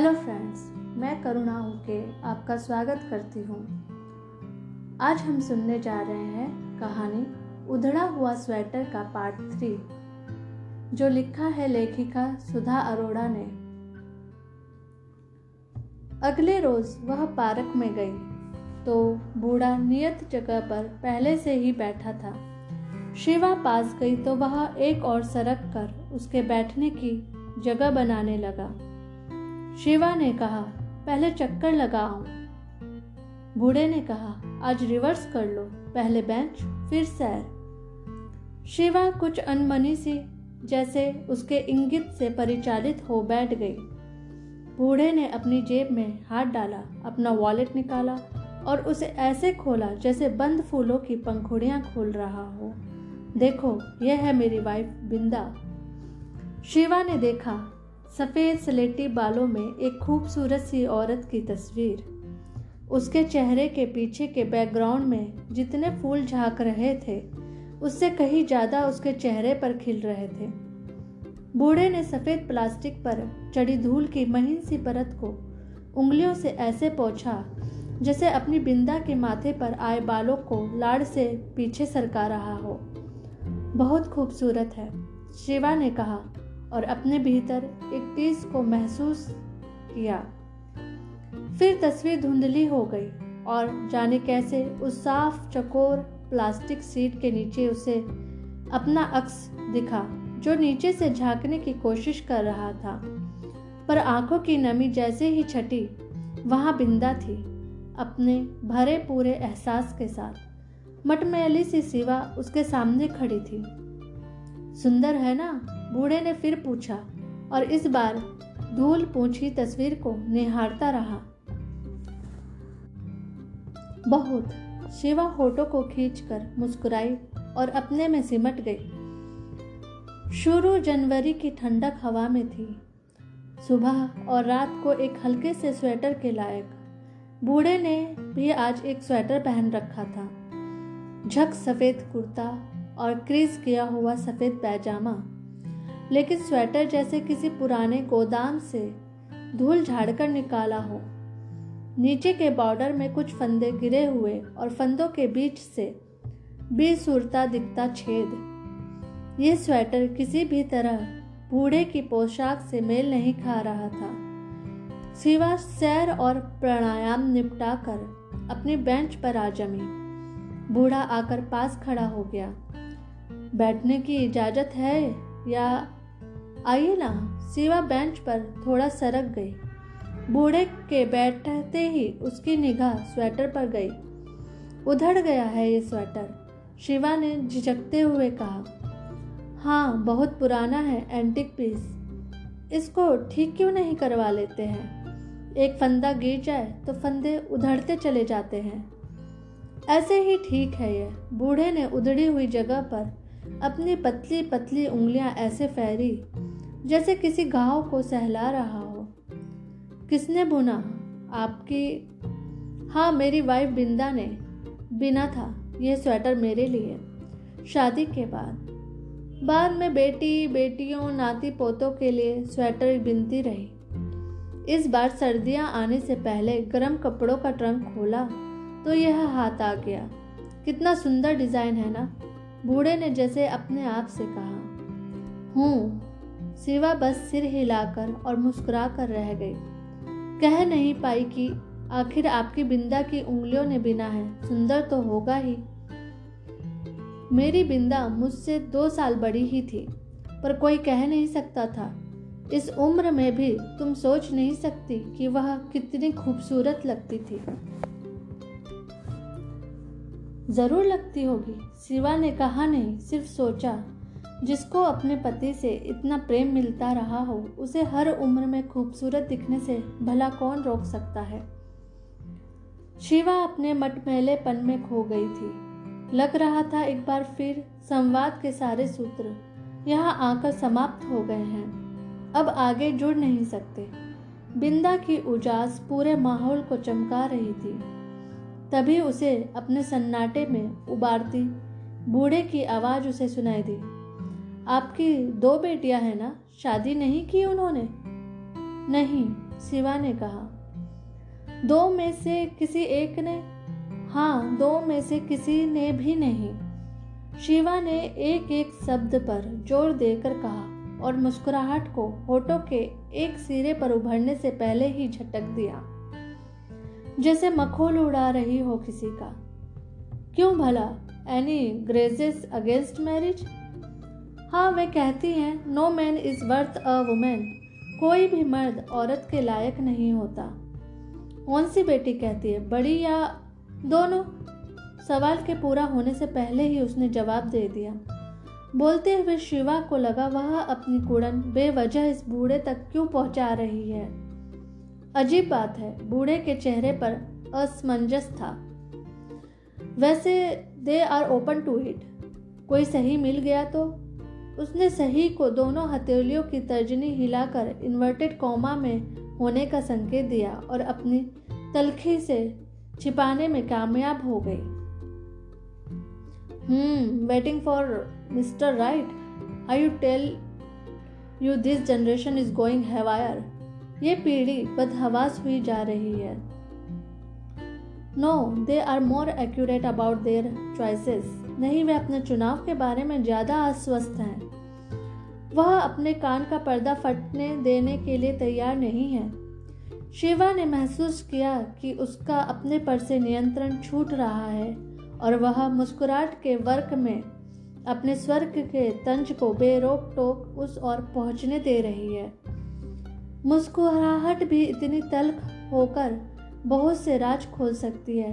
Hello friends मैं करुणा होके आपका स्वागत करती हूँ। आज हम सुनने जा रहे हैं कहानी उधड़ा हुआ स्वेटर का पार्ट थ्री जो लिखा है लेखिका सुधा अरोड़ा ने। अगले रोज वह पार्क में गई तो बूढ़ा नियत जगह पर पहले से ही बैठा था। शिवा पास गई तो वह एक और सरक कर उसके बैठने की जगह बनाने लगा। शिवा ने कहा, पहले चक्कर लगाओ बूढ़े ने कहा, आज रिवर्स कर लो, पहले बेंच फिर सैर शिवा कुछ अनमनी सी, जैसे उसके इंगित से परिचालित हो बैठ गई। बूढ़े ने अपनी जेब में हाथ डाला, अपना वॉलेट निकाला और उसे ऐसे खोला जैसे बंद फूलों की पंखुड़ियाँ खोल रहा हो। देखो, यह है मेरी वाइफ बिंदा। शिवा ने देखा सफ़ेद स्लेटी बालों में एक खूबसूरत सी औरत की तस्वीर। उसके चेहरे के पीछे के बैकग्राउंड में जितने फूल झाँक रहे थे, उससे कहीं ज़्यादा उसके चेहरे पर खिल रहे थे। बूढ़े ने सफ़ेद प्लास्टिक पर चढ़ी धूल की महीन सी परत को उंगलियों से ऐसे पोछा, जैसे अपनी बिंदा के माथे पर आए बालों को लाड़ से पीछे सरका रहा हो। बहुत खूबसूरत है, शिवा ने कहा। और अपने भीतर एक टीस को महसूस किया। फिर तस्वीर धुंधली हो गई और जाने कैसे उस साफ़ चकोर प्लास्टिक सीट के नीचे उसे अपना अक्स दिखा, जो नीचे से झांकने की कोशिश कर रहा था। पर आँखों की नमी जैसे ही छटी, वहाँ बिंदा थी अपने भरे पूरे एहसास के साथ। मटमैली सी सिवा उसके सामने खड़ी थी। सुंदर है ना? बूढ़े ने फिर पूछा, और इस बार धूल पूछी तस्वीर को निहारता रहा। बहुत, शिवा होठों को खींचकर मुस्कुराई और अपने में सिमट गई। शुरू जनवरी की ठंडक हवा में थी। सुबह और रात को एक हल्के से स्वेटर के लायक। बूढ़े ने भी आज एक स्वेटर पहन रखा था। झक सफ़ेद कुर्ता और क्रीज किया हुआ सफ़ेद पैजामा। लेकिन स्वेटर जैसे किसी पुराने गोदाम से धूल झाड़कर निकाला हो। नीचे के बॉर्डर में कुछ फंदे गिरे हुए और फंदों के बीच से बेसुरता दिखता छेद। ये स्वेटर किसी भी तरह बूढ़े की पोशाक से मेल नहीं खा रहा था। सिवा सैर और प्राणायाम निपटा कर अपनी बेंच पर आ जमी। बूढ़ा आकर पास खड़ा हो गया। बैठने की इजाज़त है या आइए ना, सिवा बेंच पर थोड़ा सरक गई। बूढ़े के बैठते ही उसकी निगाह स्वेटर पर गई। उधड़ गया है ये स्वेटर, शिवा ने झिझकते हुए कहा। हाँ बहुत पुराना है एंटिक पीस इसको ठीक क्यों नहीं करवा लेते हैं? एक फंदा गिर जाए तो फंदे उधड़ते चले जाते हैं। ऐसे ही ठीक है ये। बूढ़े ने उधड़ी हुई जगह पर अपनी पतली पतली उंगलियाँ ऐसे फैरी जैसे किसी घाव को सहला रहा हो। किसने बुना? आपकी हाँ मेरी वाइफ बिंदा ने बिना था यह स्वेटर मेरे लिए। शादी के बाद। बाद में बेटी, बेटियों, नाती पोतों के लिए स्वेटर बिनती रही। इस बार सर्दियाँ आने से पहले गर्म कपड़ों का ट्रंक खोला तो यह हाथ आ गया। कितना सुंदर डिज़ाइन है ना? बूढ़े ने जैसे अपने आप से कहा। हूँ सिवा बस सिर हिलाकर और मुस्कुरा कर रह गई। कह नहीं पाई कि आखिर आपकी बिंदा की उंगलियों ने बिना है, सुंदर तो होगा ही। मेरी बिंदा मुझसे दो साल बड़ी ही थी, पर कोई कह नहीं सकता था। इस उम्र में भी तुम सोच नहीं सकती कि वह कितनी खूबसूरत लगती थी। ज़रूर लगती होगी शिवा ने कहा नहीं, सिर्फ़ सोचा जिसको अपने पति से इतना प्रेम मिलता रहा हो, उसे हर उम्र में खूबसूरत दिखने से भला कौन रोक सकता है? शिवा अपने मटमैलेपन में खो गई थी। लग रहा था एक बार फिर संवाद के सारे सूत्र यहाँ आकर समाप्त हो गए हैं। अब आगे जुड़ नहीं सकते। बिंदा की उजास पूरे माहौल को चमका रही थी। तभी उसे अपने सन्नाटे में उबारती, बूढ़े की आवाज़ उसे सुनाई दी। आपकी दो बेटियाँ हैं ना? शादी नहीं की उन्होंने? नहीं शिवा ने कहा। दो में से किसी एक ने? हाँ दो में से किसी ने भी नहीं। शिवा ने एक एक शब्द पर ज़ोर देकर कहा और मुस्कुराहट को होठों के एक सिरे पर उभरने से पहले ही झटक दिया। जैसे मखोल उड़ा रही हो किसी का। क्यों भला? एनी ग्रेजेस अगेंस्ट मैरिज हाँ वे कहती हैं no man is worth a women कोई भी मर्द औरत के लायक नहीं होता। कौन सी बेटी कहती है, बड़ी या दोनों? सवाल के पूरा होने से पहले ही उसने जवाब दे दिया। बोलते हुए शिवा को लगा, वह अपनी कुड़न बेवजह इस बूढ़े तक क्यों पहुँचा रही है? अजीब बात है, बूढ़े के चेहरे पर असमंजस था। वैसे they are open to it कोई सही मिल गया तो? उसने सही को दोनों हथेलियों की तर्जनी हिलाकर इन्वर्टेड कॉमा में होने का संकेत दिया और अपनी तलखी से छिपाने में कामयाब हो गई। हम्म waiting for mister right I you tell you this generation is going haywire ये पीढ़ी बदहवास हुई जा रही है। No they are more accurate about their choices नहीं वे अपने चुनाव के बारे में ज़्यादा अस्वस्थ हैं। वह अपने कान का पर्दा फटने देने के लिए तैयार नहीं है। शिवा ने महसूस किया कि उसका अपने पर से नियंत्रण छूट रहा है और वह मुस्कुराहट के वर्क में अपने स्वर्ग के तंज को बेरोक टोक उस ओर पहुँचने दे रही है। मुस्कुराहट भी इतनी तल्ख होकर बहुत से राज खोल सकती है।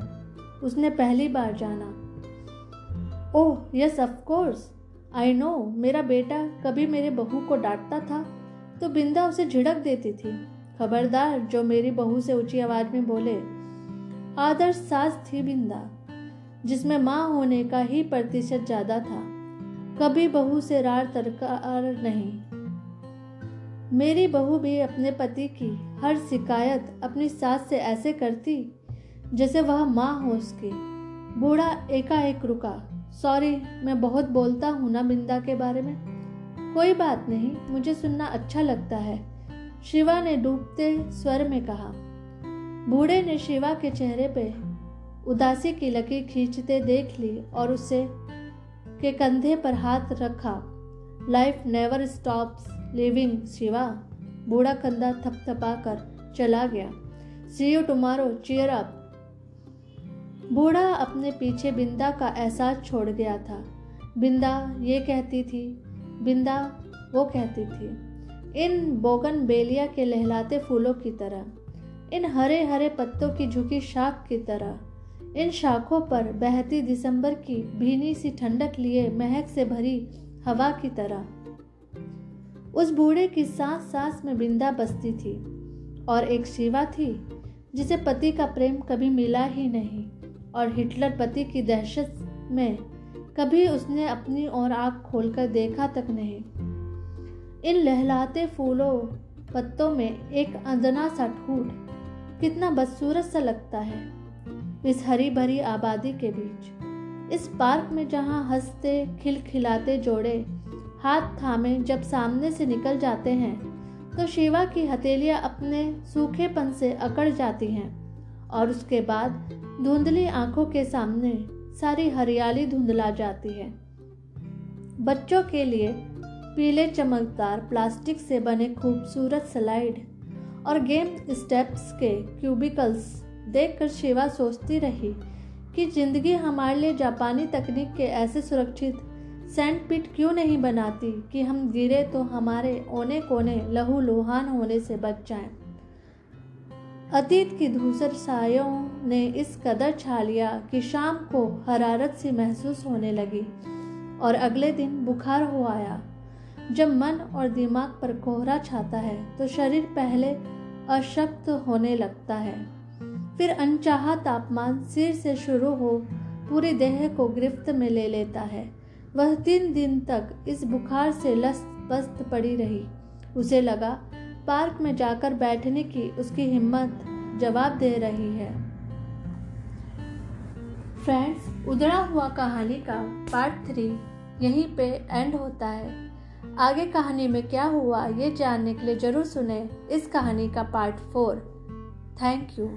उसने पहली बार जाना। ओह yes of course I know मेरा बेटा कभी मेरे बहू को डांटता था तो बिंदा उसे झिड़क देती थी। खबरदार, जो मेरी बहू से ऊँची आवाज़ में बोले आदर्श सास थी बिंदा, जिसमें माँ होने का ही प्रतिशत ज़्यादा था। कभी बहू से रार तरकार नहीं। मेरी बहू भी अपने पति की हर शिकायत अपनी सास से ऐसे करती, जैसे वह माँ हो उसकी। बूढ़ा एकाएक रुका। सॉरी मैं बहुत बोलता हूँ ना बिंदा के बारे में। कोई बात नहीं, मुझे सुनना अच्छा लगता है। शिवा ने डूबते स्वर में कहा। बूढ़े ने शिवा के चेहरे पे उदासी की लकीर खींचते देख ली और उसे के कंधे पर हाथ रखा। Life never stops living Shiva. बूढ़ा कंधा थपथपा कर चला गया। See you tomorrow cheer up बूढ़ा अपने पीछे बिंदा का एहसास छोड़ गया था। बिंदा ये कहती थी, बिंदा वो कहती थी, इन बोगन बेलिया के लहलाते फूलों की तरह, इन हरे हरे पत्तों की झुकी शाख की तरह, इन शाखों पर बहती दिसंबर की भीनी सी ठंडक लिए महक से भरी हवा की तरह। उस बूढ़े की सांस सांस में बिंदा बसती थी और एक शिवा थी, जिसे पति का प्रेम कभी मिला ही नहीं। और हिटलर पति की दहशत में कभी उसने अपनी ओर आँख खोलकर देखा तक नहीं। इन लहलाते फूलों पत्तों में एक अंदना सा ठूठ कितना बदसूरत सा लगता है इस हरी भरी आबादी के बीच। इस पार्क में जहाँ हँसते, खिलखिलाते जोड़े हाथ थामे जब सामने से निकल जाते हैं तो शिवा की हथेलियाँ अपने सूखेपन से अकड़ जाती हैं। और उसके बाद धुंधली आँखों के सामने सारी हरियाली धुंधला जाती है बच्चों के लिए पीले चमकदार प्लास्टिक से बने खूबसूरत स्लाइड और गेम स्टेप्स के क्यूबिकल्स देखकर शिवा सोचती रही कि ज़िंदगी हमारे लिए जापानी तकनीक के ऐसे सुरक्षित सैंड पिट क्यों नहीं बनाती कि हम गिरे तो हमारे ओने कोने लहू लोहान होने से बच जाएँ। अतीत की धूसर सायों ने इस कदर छा लिया कि शाम को हरारत सी महसूस होने लगी और अगले दिन बुखार हो आया। जब मन और दिमाग पर कोहरा छाता है तो शरीर पहले अशक्त होने लगता है। फिर अनचाहा तापमान सिर से शुरू हो पूरे देह को गिरफ्त में ले लेता है। वह तीन दिन तक इस बुखार से लस्त पस्त पड़ी रही। उसे लगा पार्क में जाकर बैठने की उसकी हिम्मत जवाब दे रही है। फ्रेंड्स, उधड़ा हुआ कहानी का पार्ट थ्री यहीं पे एंड होता है। आगे कहानी में क्या हुआ ये जानने के लिए ज़रूर सुने इस कहानी का पार्ट फोर। Thank you.